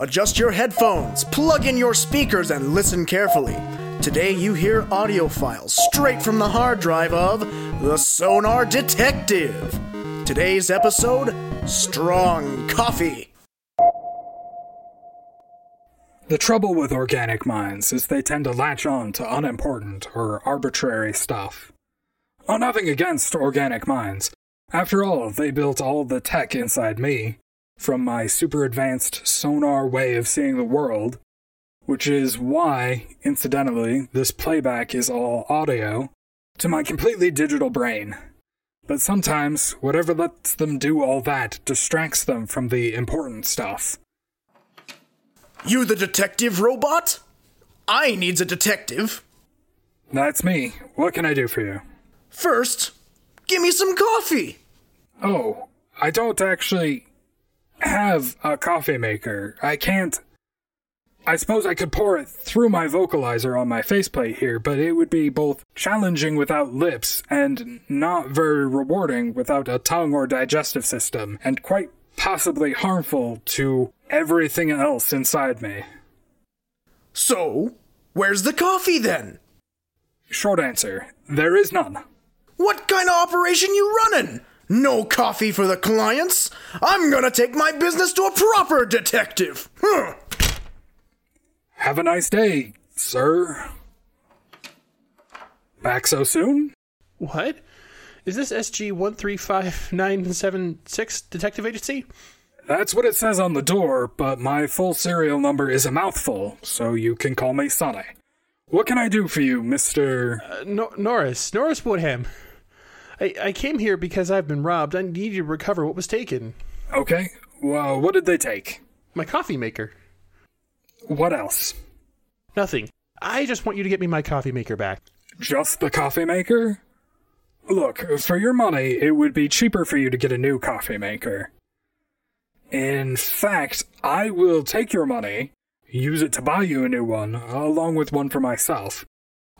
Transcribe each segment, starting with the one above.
Adjust your headphones, plug in your speakers, and listen carefully. Today you hear audio files straight from the hard drive of the Sonar Detective. Today's episode Strong Coffee. The trouble with organic minds is they tend to latch on to unimportant or arbitrary stuff. Oh, nothing against organic minds. After all, they built all the tech inside me, from my super advanced sonar way of seeing the world, which is why, incidentally, this playback is all audio, to my completely digital brain. But sometimes, whatever lets them do all that distracts them from the important stuff. You the detective robot? I needs a detective. That's me. What can I do for you? First, give me some coffee. Oh, I don't actually have a coffee maker. I can't. I suppose I could pour it through my vocalizer on my faceplate here, but it would be both challenging without lips and not very rewarding without a tongue or digestive system, and quite possibly harmful to everything else inside me. So, where's the coffee then? Short answer there is none. What kind of operation you running? No coffee for the clients. I'm gonna take my business to a proper detective. Huh. Have a nice day, sir. Back so soon? What? Is this SG 135976 Detective Agency? That's what it says on the door, but my full serial number is a mouthful, so you can call me Sane. What can I do for you, Mr. Uh, no- Norris. Norris Woodham. I, I came here because I've been robbed. I need you to recover what was taken. Okay, well, what did they take? My coffee maker. What else? Nothing. I just want you to get me my coffee maker back. Just the coffee maker? Look, for your money, it would be cheaper for you to get a new coffee maker. In fact, I will take your money, use it to buy you a new one, along with one for myself.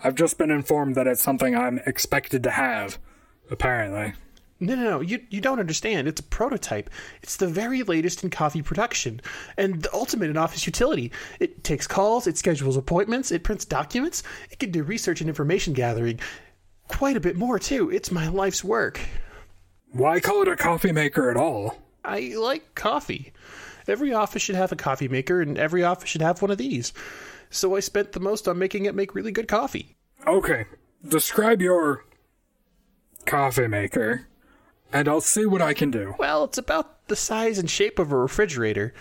I've just been informed that it's something I'm expected to have, apparently. No, no, no. You, you don't understand. It's a prototype. It's the very latest in coffee production and the ultimate in office utility. It takes calls, it schedules appointments, it prints documents, it can do research and information gathering. Quite a bit more, too. It's my life's work. Why call it a coffee maker at all? I like coffee. Every office should have a coffee maker, and every office should have one of these. So I spent the most on making it make really good coffee. Okay, describe your coffee maker, and I'll see what I can do. Well, it's about the size and shape of a refrigerator.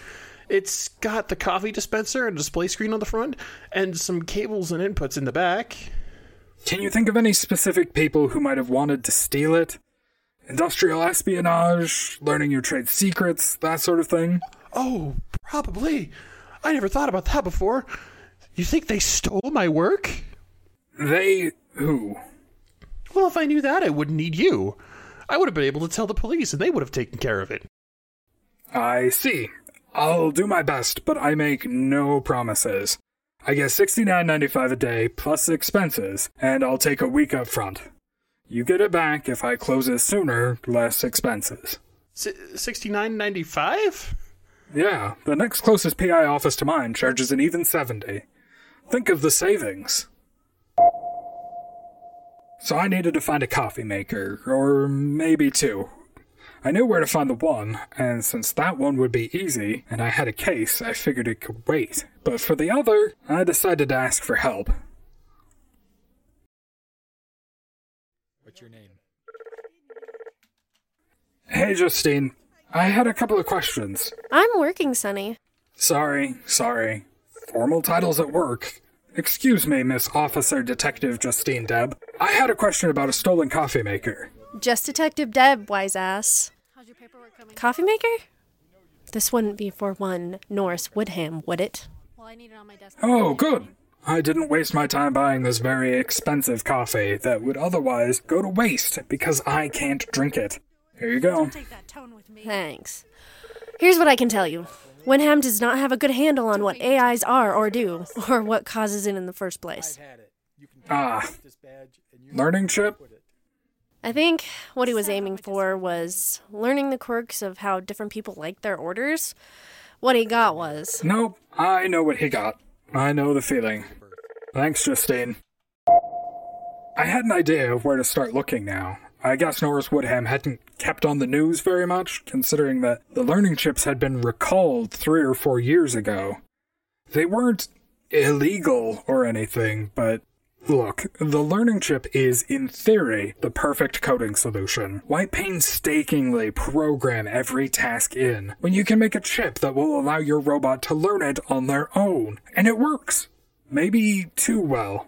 It's got the coffee dispenser and display screen on the front, and some cables and inputs in the back. Can you think of any specific people who might have wanted to steal it? Industrial espionage, learning your trade secrets, that sort of thing? Oh, probably. I never thought about that before. You think they stole my work? They who? Well, if I knew that, I wouldn't need you. I would have been able to tell the police, and they would have taken care of it. I see. I'll do my best, but I make no promises. I get sixty-nine ninety-five a day plus expenses, and I'll take a week up front. You get it back if I close it sooner, less expenses. Sixty nine ninety five. Yeah, the next closest PI office to mine charges an even 70. Think of the savings. So I needed to find a coffee maker, or maybe two. I knew where to find the one, and since that one would be easy, and I had a case, I figured it could wait. But for the other, I decided to ask for help. What's your name? Hey, Justine. I had a couple of questions. I'm working, Sonny. Sorry, sorry. Formal titles at work. Excuse me, Miss Officer Detective Justine Deb. I had a question about a stolen coffee maker. Just Detective Deb, wise ass. How's your paperwork coming? Coffee maker? This wouldn't be for one Norris Woodham, would it? Well, I need it on my desk. Oh, good. I didn't waste my time buying this very expensive coffee that would otherwise go to waste because I can't drink it. Here you go. Take that tone with me. Thanks. Here's what I can tell you. Winham does not have a good handle on what AIs are or do, or what causes it in the first place. Ah. Learning chip? I think what he was aiming for was learning the quirks of how different people like their orders, what he got was. Nope, I know what he got. I know the feeling. Thanks, Justine. I had an idea of where to start looking now. I guess Norris Woodham hadn't kept on the news very much, considering that the learning chips had been recalled three or four years ago. They weren't illegal or anything, but look, the learning chip is, in theory, the perfect coding solution. Why painstakingly program every task in when you can make a chip that will allow your robot to learn it on their own? And it works. Maybe too well.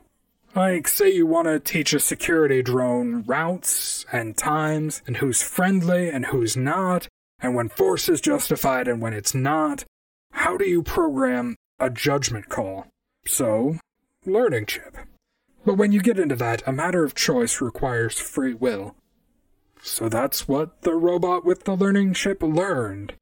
Like, say you want to teach a security drone routes and times, and who's friendly and who's not, and when force is justified and when it's not. How do you program a judgment call? So, learning chip. But when you get into that, a matter of choice requires free will. So that's what the robot with the learning chip learned.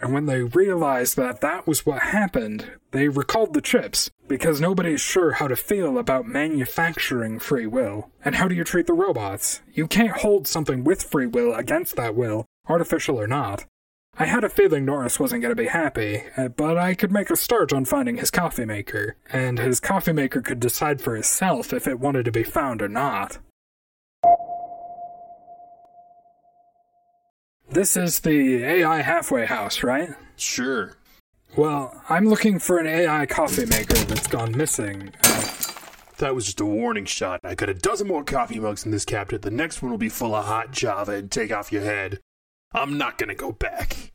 And when they realized that that was what happened, they recalled the chips, because nobody's sure how to feel about manufacturing free will. And how do you treat the robots? You can't hold something with free will against that will, artificial or not. I had a feeling Norris wasn't going to be happy, uh, but I could make a start on finding his coffee maker, and his coffee maker could decide for itself if it wanted to be found or not. This is the AI halfway house, right? Sure. Well, I'm looking for an AI coffee maker that's gone missing. Uh, That was just a warning shot. I got a dozen more coffee mugs in this cabinet. The next one will be full of hot Java and take off your head. I'm not gonna go back.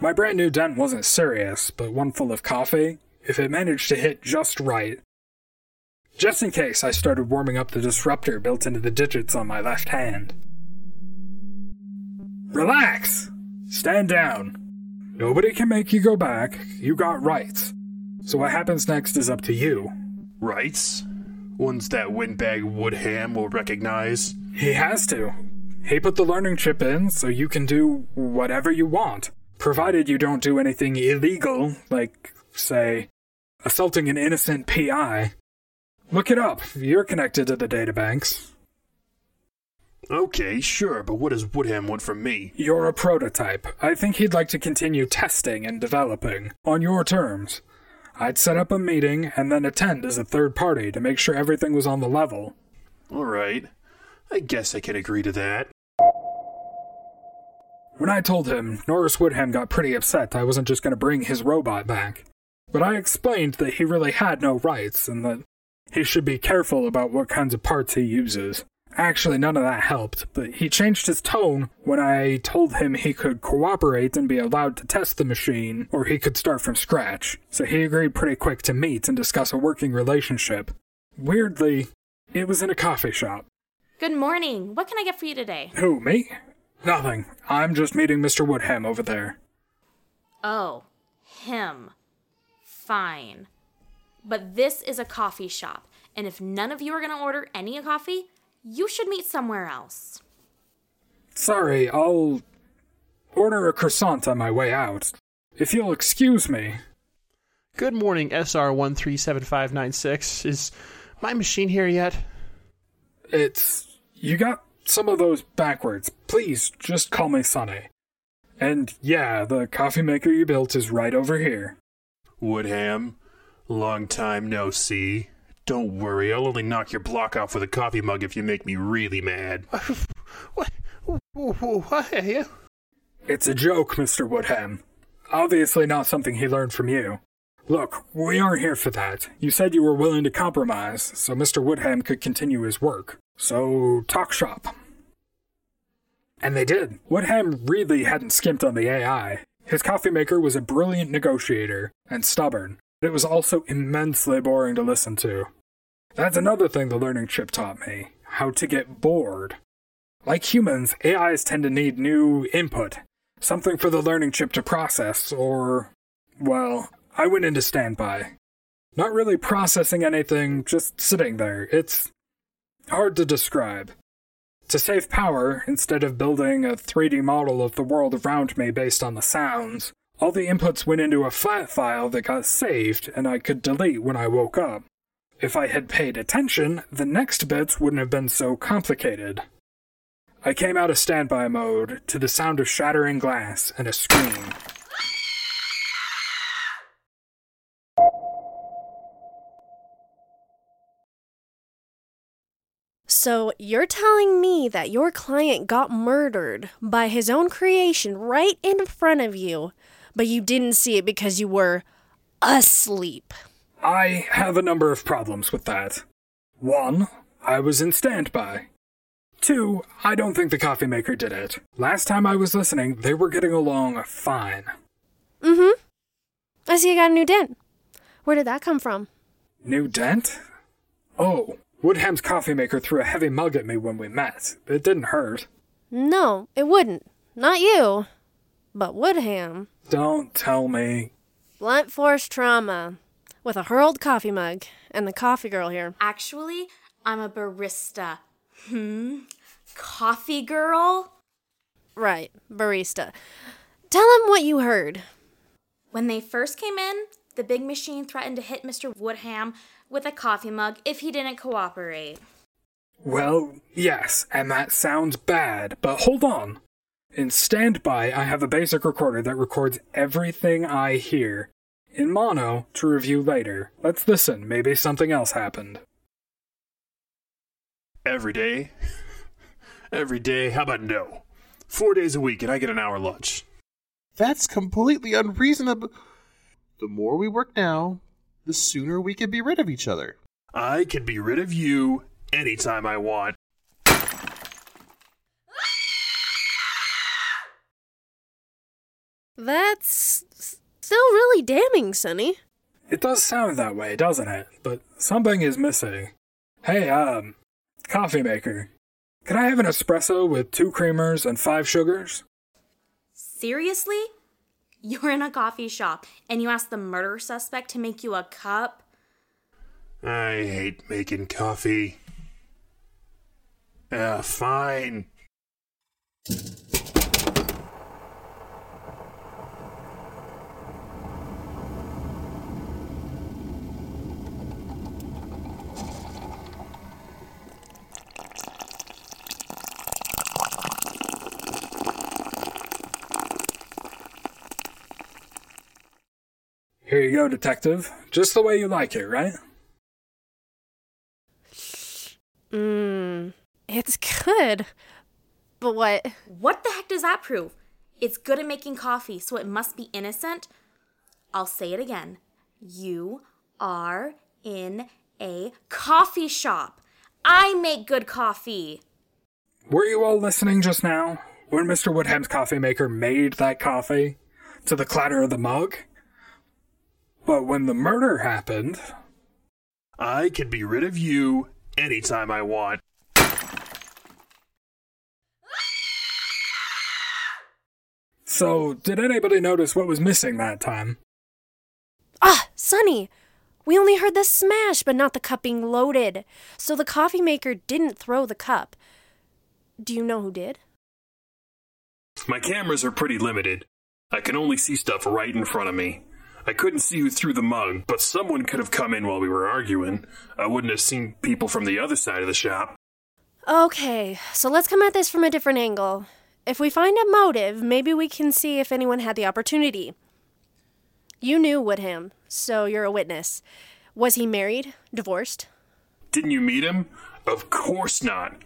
my brand new dent wasn't serious, but one full of coffee, if it managed to hit just right. Just in case, I started warming up the disruptor built into the digits on my left hand. Relax! Stand down. Nobody can make you go back. You got rights. So what happens next is up to you. Rights? Ones that Windbag Woodham will recognize. He has to. He put the learning chip in so you can do whatever you want, provided you don't do anything illegal, like, say, assaulting an innocent PI. Look it up. You're connected to the databanks. Okay, sure, but what does Woodham want from me? You're a prototype. I think he'd like to continue testing and developing on your terms. I'd set up a meeting and then attend as a third party to make sure everything was on the level. Alright. I guess I can agree to that. When I told him, Norris Woodham got pretty upset I wasn't just going to bring his robot back. But I explained that he really had no rights and that he should be careful about what kinds of parts he uses. Actually, none of that helped, but he changed his tone when I told him he could cooperate and be allowed to test the machine, or he could start from scratch. So he agreed pretty quick to meet and discuss a working relationship. Weirdly, it was in a coffee shop. Good morning. What can I get for you today? Who, me? Nothing. I'm just meeting Mr. Woodham over there. Oh, him. Fine. But this is a coffee shop, and if none of you are going to order any coffee, you should meet somewhere else. Sorry, I'll order a croissant on my way out. If you'll excuse me. Good morning, SR one three seven five nine six. Is my machine here yet? It's. You got some of those backwards. Please, just call me Sonny. And yeah, the coffee maker you built is right over here. Woodham, long time no see. Don't worry, I'll only knock your block off with a coffee mug if you make me really mad. What? What are you? It's a joke, Mr. Woodham. Obviously not something he learned from you. Look, we aren't here for that. You said you were willing to compromise, so Mr. Woodham could continue his work. So, talk shop. And they did. Woodham really hadn't skimped on the AI. His coffee maker was a brilliant negotiator, and stubborn, but it was also immensely boring to listen to. That's another thing the learning chip taught me how to get bored. Like humans, AIs tend to need new input, something for the learning chip to process, or, well, I went into standby. Not really processing anything, just sitting there. It's hard to describe. To save power, instead of building a 3D model of the world around me based on the sounds, all the inputs went into a flat file that got saved and I could delete when I woke up. If I had paid attention, the next bits wouldn't have been so complicated. I came out of standby mode to the sound of shattering glass and a scream. So, you're telling me that your client got murdered by his own creation right in front of you, but you didn't see it because you were asleep. I have a number of problems with that. One, I was in standby. Two, I don't think the coffee maker did it. Last time I was listening, they were getting along fine. Mm-hmm. I see you got a new dent. Where did that come from? New dent? Oh, Woodham's coffee maker threw a heavy mug at me when we met. It didn't hurt. No, it wouldn't. Not you. But Woodham. Don't tell me. Blunt force trauma. With a hurled coffee mug and the coffee girl here. Actually, I'm a barista. Hmm? Coffee girl? Right, barista. Tell him what you heard. When they first came in, the big machine threatened to hit Mr. Woodham with a coffee mug if he didn't cooperate. Well, yes, and that sounds bad, but hold on. In standby, I have a basic recorder that records everything I hear. In mono, to review later. Let's listen, maybe something else happened. Every day? Every day? How about no? Four days a week and I get an hour lunch. That's completely unreasonable. The more we work now, the sooner we can be rid of each other. I can be rid of you anytime I want. That's s- still really damning, Sonny. It does sound that way, doesn't it? But something is missing. Hey, um, coffee maker. Can I have an espresso with two creamers and five sugars? Seriously? You're in a coffee shop and you ask the murder suspect to make you a cup? I hate making coffee. Ah, fine. Here you go, detective. Just the way you like it, right? Mmm. It's good. But what? What the heck does that prove? It's good at making coffee, so it must be innocent? I'll say it again. You are in a coffee shop. I make good coffee. Were you all listening just now? When Mr. Woodham's coffee maker made that coffee? To the clatter of the mug? But when the murder happened, I can be rid of you anytime I want. so did anybody notice what was missing that time? Ah, Sonny! We only heard the smash, but not the cup being loaded. So the coffee maker didn't throw the cup. Do you know who did? My cameras are pretty limited. I can only see stuff right in front of me. I couldn't see who threw the mug, but someone could have come in while we were arguing. I wouldn't have seen people from the other side of the shop. Okay, so let's come at this from a different angle. If we find a motive, maybe we can see if anyone had the opportunity. You knew Woodham, so you're a witness. Was he married? Divorced? Didn't you meet him? Of course not.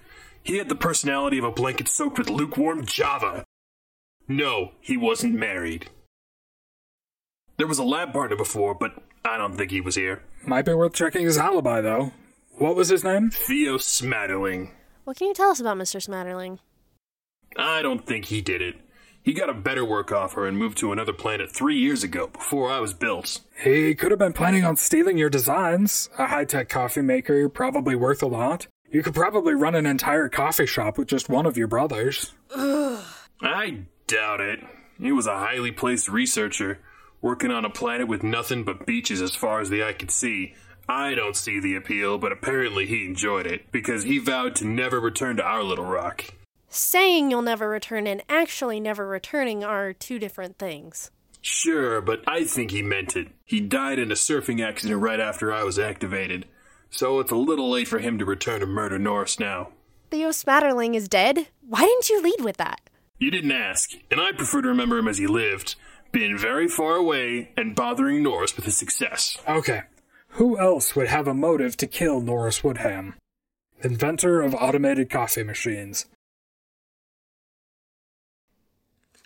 He had the personality of a blanket soaked with lukewarm Java. No, he wasn't married. There was a lab partner before, but I don't think he was here. Might be worth checking his alibi, though. What was his name? Theo Smatterling. What can you tell us about Mr. Smatterling? I don't think he did it. He got a better work offer and moved to another planet three years ago, before I was built. He could have been planning on stealing your designs. A high tech coffee maker, probably worth a lot. You could probably run an entire coffee shop with just one of your brothers. Ugh. I doubt it. He was a highly placed researcher, working on a planet with nothing but beaches as far as the eye could see. I don't see the appeal, but apparently he enjoyed it, because he vowed to never return to our little rock. Saying you'll never return and actually never returning are two different things. Sure, but I think he meant it. He died in a surfing accident right after I was activated, so it's a little late for him to return to murder Norris now. Theo Smatterling is dead? Why didn't you lead with that? You didn't ask, and I prefer to remember him as he lived, being very far away and bothering Norris with his success. Okay. Who else would have a motive to kill Norris Woodham? inventor of automated coffee machines.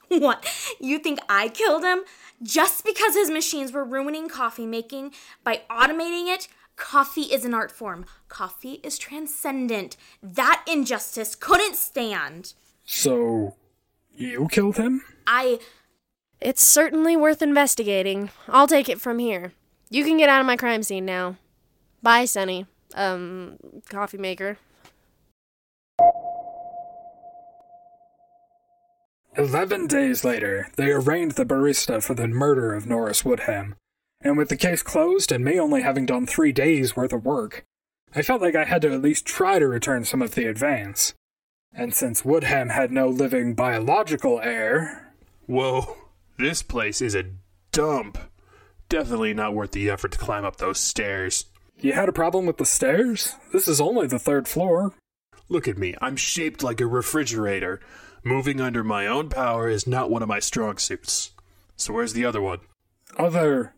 What? You think I killed him? Just because his machines were ruining coffee making by automating it? Coffee is an art form. Coffee is transcendent. That injustice couldn't stand. So, you killed him? I. It's certainly worth investigating. I'll take it from here. You can get out of my crime scene now. Bye, Sonny. Um, coffee maker. Eleven days later, they arraigned the barista for the murder of Norris Woodham. And with the case closed and me only having done three days worth of work, I felt like I had to at least try to return some of the advance. And since Woodham had no living biological heir, Whoa, this place is a dump. Definitely not worth the effort to climb up those stairs. you had a problem with the stairs? This is only the third floor. Look at me, I'm shaped like a refrigerator. Moving under my own power is not one of my strong suits. So where's the other one? Other.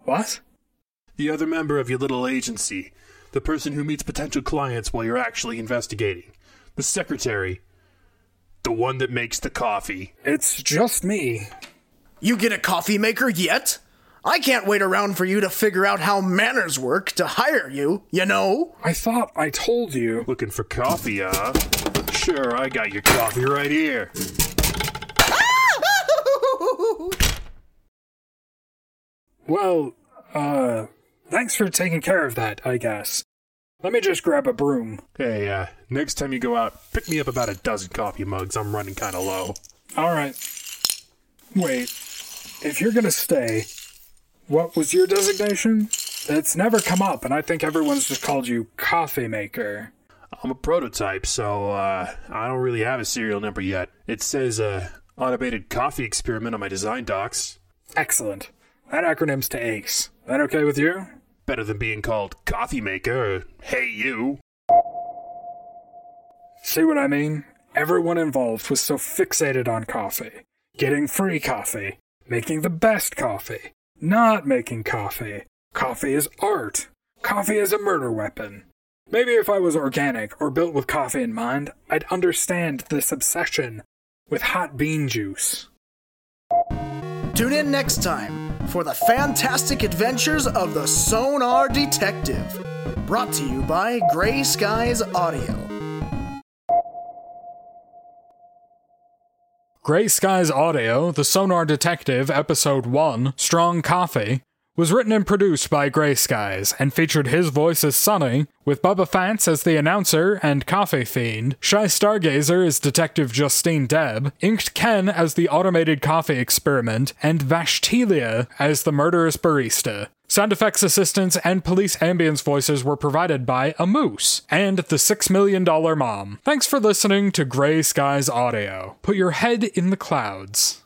What? The other member of your little agency. The person who meets potential clients while you're actually investigating. The secretary. The one that makes the coffee. It's just me. You get a coffee maker yet? I can't wait around for you to figure out how manners work to hire you, you know? I thought I told you. Looking for coffee, huh? Sure, I got your coffee right here. Well, uh, thanks for taking care of that, I guess. Let me just grab a broom. Hey, uh, next time you go out, pick me up about a dozen coffee mugs. I'm running kind of low. Alright. Wait, if you're gonna stay, what was your designation? It's never come up, and I think everyone's just called you Coffee Maker. I'm a prototype, so uh, I don't really have a serial number yet. It says uh, automated coffee experiment on my design docs. Excellent. That acronym's to ACE. That okay with you? Better than being called coffee maker or hey you. See what I mean? Everyone involved was so fixated on coffee. Getting free coffee. Making the best coffee. Not making coffee. Coffee is art. Coffee is a murder weapon. Maybe if I was organic or built with coffee in mind, I'd understand this obsession with hot bean juice. Tune in next time for the fantastic adventures of the Sonar Detective. Brought to you by Gray Skies Audio. Gray Skies Audio, The Sonar Detective, Episode 1, Strong Coffee, was written and produced by Gray Skies and featured his voice as Sonny, with Bubba Fats as the announcer and Coffee Fiend, Shy Stargazer as Detective Justine Deb, Inked Ken as the automated coffee experiment, and Vashtilia as the murderous barista. Sound effects assistance and police ambience voices were provided by a moose and the Six Million Dollar Mom. Thanks for listening to Gray Skies Audio. Put your head in the clouds.